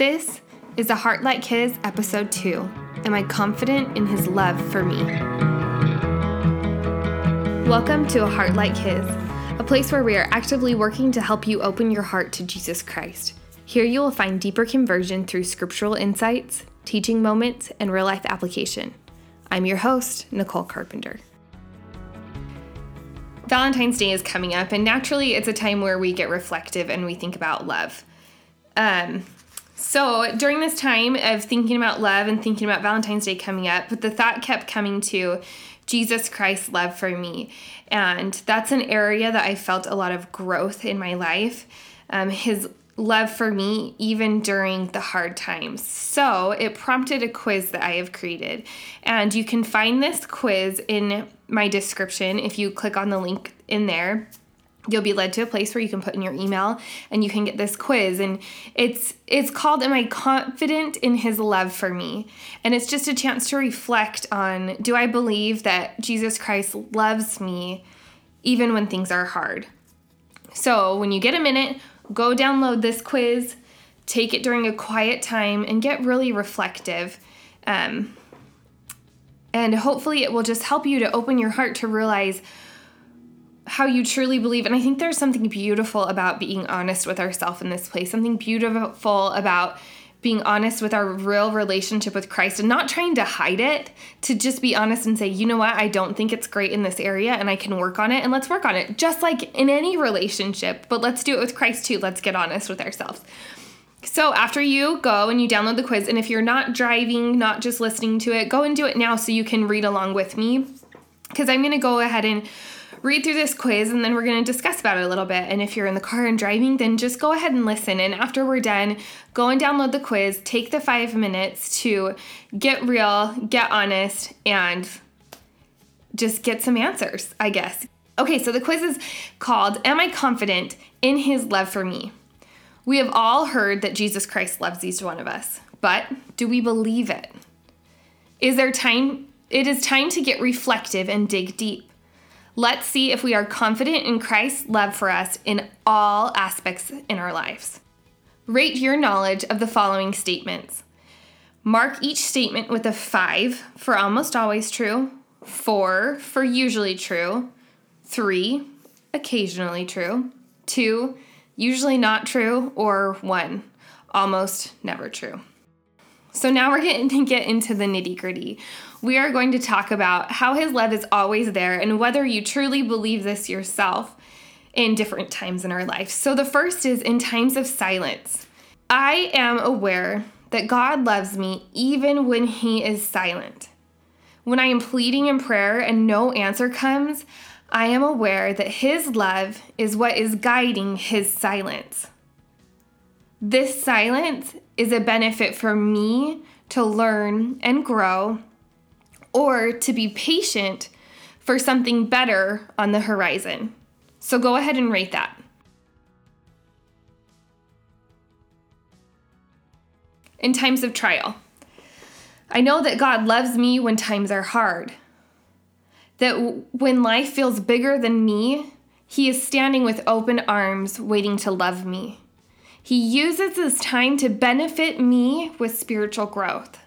This is A Heart Like His, Episode 2. Am I confident in His love for me? Welcome to A Heart Like His, a place where we are actively working to help you open your heart to Jesus Christ. Here you will find deeper conversion through scriptural insights, teaching moments, and real life application. I'm your host, Nicole Carpenter. Valentine's Day is coming up, and naturally, it's a time where we get reflective and we think about love. Um, so during this time of thinking about love and thinking about Valentine's Day coming up, but the thought kept coming to Jesus Christ's love for me. And that's an area that I felt a lot of growth in my life. Um, his love for me, even during the hard times. So it prompted a quiz that I have created. And you can find this quiz in my description if you click on the link in there you'll be led to a place where you can put in your email and you can get this quiz. And it's it's called am i confident in his love for me? And it's just a chance to reflect on do i believe that jesus christ loves me even when things are hard? So when you get a minute go download this quiz take it during a quiet time and get really reflective. Um, and hopefully it will just help you to open your heart to realize how you truly believe. And I think there's something beautiful about being honest with ourselves in this place, something beautiful about being honest with our real relationship with Christ and not trying to hide it, to just be honest and say, you know what, I don't think it's great in this area and I can work on it and let's work on it. Just like in any relationship, but let's do it with Christ too. Let's get honest with ourselves. So after you go and you download the quiz, and if you're not driving, not just listening to it, go and do it now so you can read along with me. Because I'm going to go ahead and read through this quiz and then we're going to discuss about it a little bit. And if you're in the car and driving, then just go ahead and listen. And after we're done, go and download the quiz. Take the five minutes to get real, get honest, and just get some answers, I guess. Okay, so the quiz is called Am I Confident in His Love for Me? We have all heard that Jesus Christ loves each one of us, but do we believe it? Is there time? It is time to get reflective and dig deep. Let's see if we are confident in Christ's love for us in all aspects in our lives. Rate your knowledge of the following statements. Mark each statement with a 5 for almost always true, 4 for usually true, 3 occasionally true, 2 usually not true, or 1 almost never true. So now we're getting to get into the nitty gritty. We are going to talk about how his love is always there and whether you truly believe this yourself in different times in our life. So the first is in times of silence. I am aware that God loves me even when he is silent. When I am pleading in prayer and no answer comes, I am aware that his love is what is guiding his silence. This silence is a benefit for me to learn and grow or to be patient for something better on the horizon. So go ahead and rate that. In times of trial, I know that God loves me when times are hard. That when life feels bigger than me, He is standing with open arms waiting to love me. He uses this time to benefit me with spiritual growth.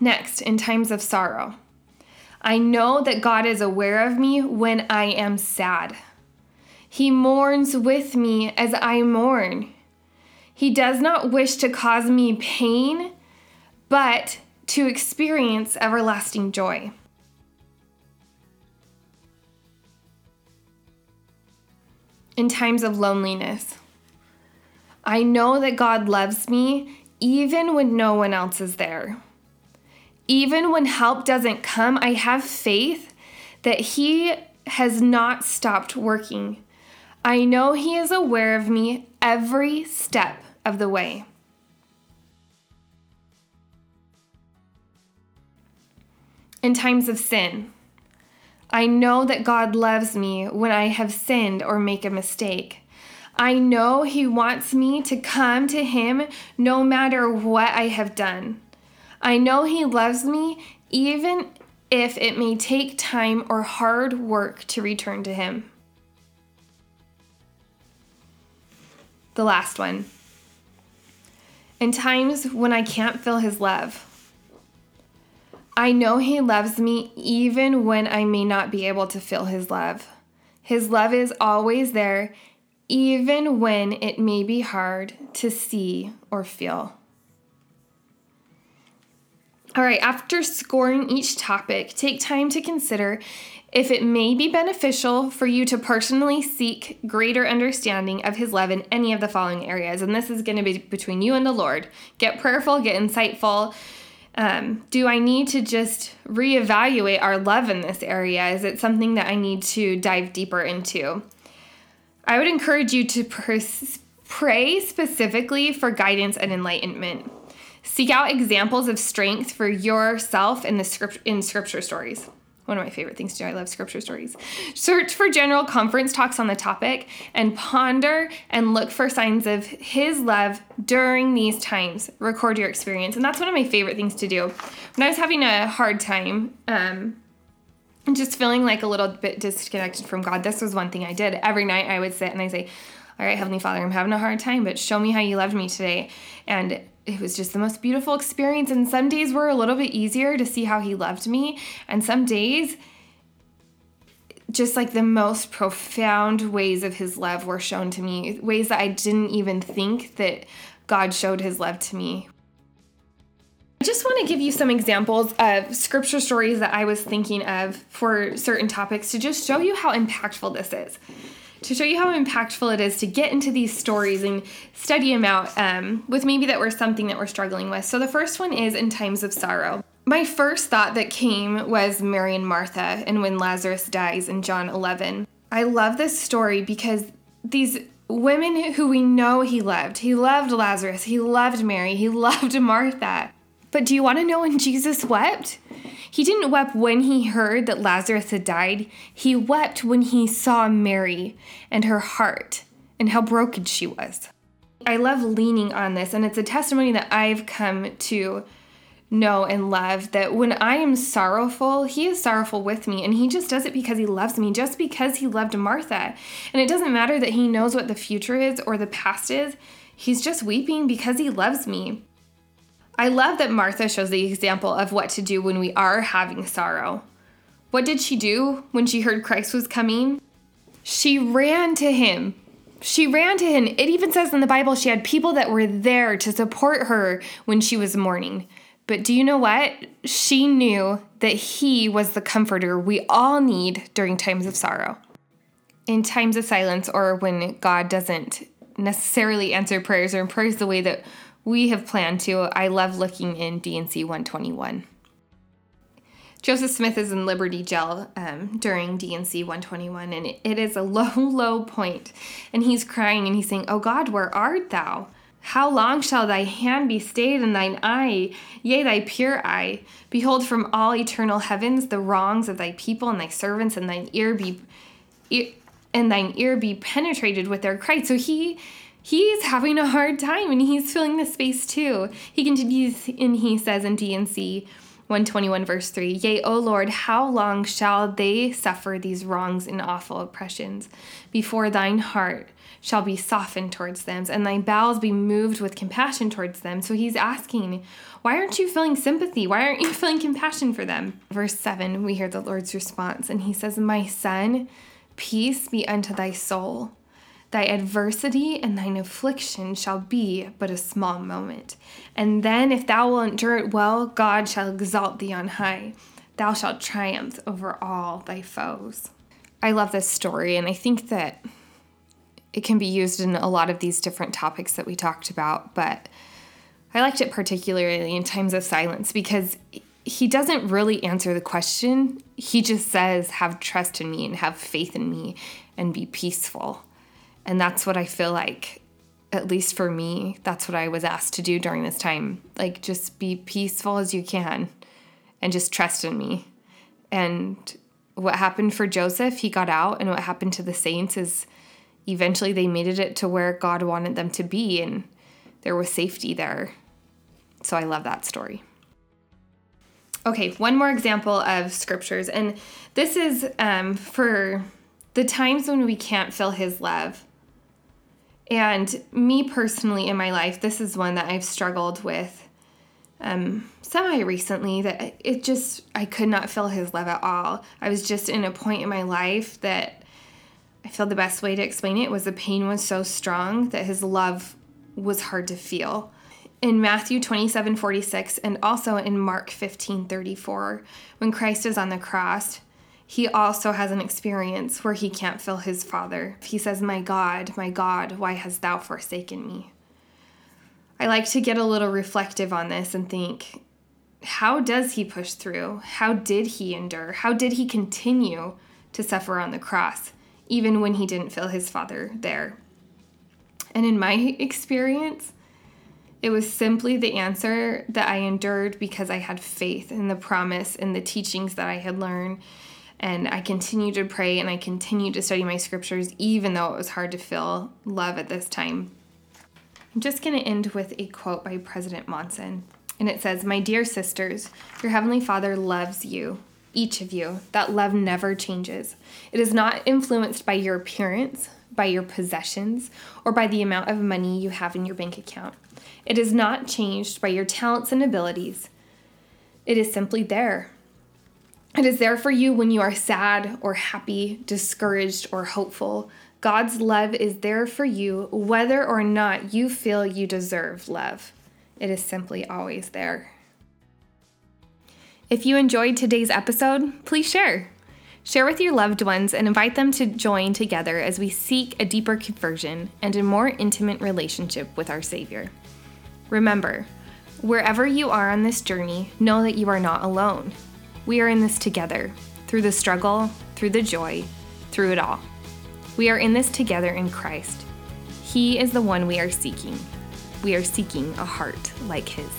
Next, in times of sorrow, I know that God is aware of me when I am sad. He mourns with me as I mourn. He does not wish to cause me pain, but to experience everlasting joy. In times of loneliness. I know that God loves me even when no one else is there. Even when help doesn't come, I have faith that He has not stopped working. I know He is aware of me every step of the way. In times of sin, I know that God loves me when I have sinned or make a mistake. I know He wants me to come to Him no matter what I have done. I know He loves me even if it may take time or hard work to return to Him. The last one in times when I can't feel His love. I know He loves me even when I may not be able to feel His love. His love is always there, even when it may be hard to see or feel. All right, after scoring each topic, take time to consider if it may be beneficial for you to personally seek greater understanding of His love in any of the following areas. And this is going to be between you and the Lord. Get prayerful, get insightful. Um, do I need to just reevaluate our love in this area? Is it something that I need to dive deeper into? I would encourage you to pers- pray specifically for guidance and enlightenment. Seek out examples of strength for yourself in the script in scripture stories. One of my favorite things to do. I love scripture stories. Search for general conference talks on the topic and ponder and look for signs of his love during these times. Record your experience. And that's one of my favorite things to do. When I was having a hard time, um, and just feeling like a little bit disconnected from God, this was one thing I did. Every night I would sit and I say, All right, Heavenly Father, I'm having a hard time, but show me how you loved me today. And it was just the most beautiful experience. And some days were a little bit easier to see how he loved me. And some days, just like the most profound ways of his love were shown to me, ways that I didn't even think that God showed his love to me. I just want to give you some examples of scripture stories that I was thinking of for certain topics to just show you how impactful this is to show you how impactful it is to get into these stories and study them out um, with maybe that we're something that we're struggling with. So the first one is in times of sorrow. My first thought that came was Mary and Martha and when Lazarus dies in John 11. I love this story because these women who we know he loved, he loved Lazarus, he loved Mary, he loved Martha. But do you want to know when Jesus wept? He didn't weep when he heard that Lazarus had died. He wept when he saw Mary and her heart and how broken she was. I love leaning on this, and it's a testimony that I've come to know and love that when I am sorrowful, he is sorrowful with me, and he just does it because he loves me, just because he loved Martha. And it doesn't matter that he knows what the future is or the past is, he's just weeping because he loves me. I love that Martha shows the example of what to do when we are having sorrow. What did she do when she heard Christ was coming? She ran to him. She ran to him. It even says in the Bible she had people that were there to support her when she was mourning. But do you know what? She knew that he was the comforter we all need during times of sorrow. In times of silence or when God doesn't necessarily answer prayers or prayers the way that we have planned to. I love looking in D&C 121. Joseph Smith is in Liberty Jail um, during D&C 121, and it is a low, low point. And he's crying and he's saying, Oh God, where art thou? How long shall thy hand be stayed in thine eye, yea, thy pure eye? Behold, from all eternal heavens the wrongs of thy people and thy servants, and thine ear be, ear, and thine ear be penetrated with their cry. So he he's having a hard time and he's filling the space too. He continues and he says in D&C 121 verse 3 Yea, O Lord, how long shall they suffer these wrongs and awful oppressions before thine heart shall be softened towards them and thy bowels be moved with compassion towards them? So he's asking, Why aren't you feeling sympathy? Why aren't you feeling compassion for them? Verse 7, we hear the Lord's response and he says, My son, peace be unto thy soul. Thy adversity and thine affliction shall be but a small moment. And then, if thou wilt endure it well, God shall exalt thee on high. Thou shalt triumph over all thy foes. I love this story, and I think that it can be used in a lot of these different topics that we talked about, but I liked it particularly in times of silence because he doesn't really answer the question. He just says, Have trust in me and have faith in me and be peaceful. And that's what I feel like, at least for me, that's what I was asked to do during this time. Like, just be peaceful as you can and just trust in me. And what happened for Joseph, he got out, and what happened to the saints is eventually they made it to where God wanted them to be, and there was safety there. So I love that story. Okay, one more example of scriptures, and this is um, for the times when we can't feel His love And me personally in my life, this is one that I've struggled with um, semi recently that it just, I could not feel his love at all. I was just in a point in my life that I feel the best way to explain it was the pain was so strong that his love was hard to feel. In Matthew 27 46 and also in Mark 15 34, when Christ is on the cross, he also has an experience where he can't feel his father. He says, My God, my God, why hast thou forsaken me? I like to get a little reflective on this and think, how does he push through? How did he endure? How did he continue to suffer on the cross, even when he didn't feel his father there? And in my experience, it was simply the answer that I endured because I had faith in the promise and the teachings that I had learned. And I continued to pray and I continued to study my scriptures, even though it was hard to feel love at this time. I'm just going to end with a quote by President Monson. And it says, My dear sisters, your Heavenly Father loves you, each of you. That love never changes. It is not influenced by your appearance, by your possessions, or by the amount of money you have in your bank account. It is not changed by your talents and abilities. It is simply there. It is there for you when you are sad or happy, discouraged or hopeful. God's love is there for you whether or not you feel you deserve love. It is simply always there. If you enjoyed today's episode, please share. Share with your loved ones and invite them to join together as we seek a deeper conversion and a more intimate relationship with our Savior. Remember, wherever you are on this journey, know that you are not alone. We are in this together, through the struggle, through the joy, through it all. We are in this together in Christ. He is the one we are seeking. We are seeking a heart like His.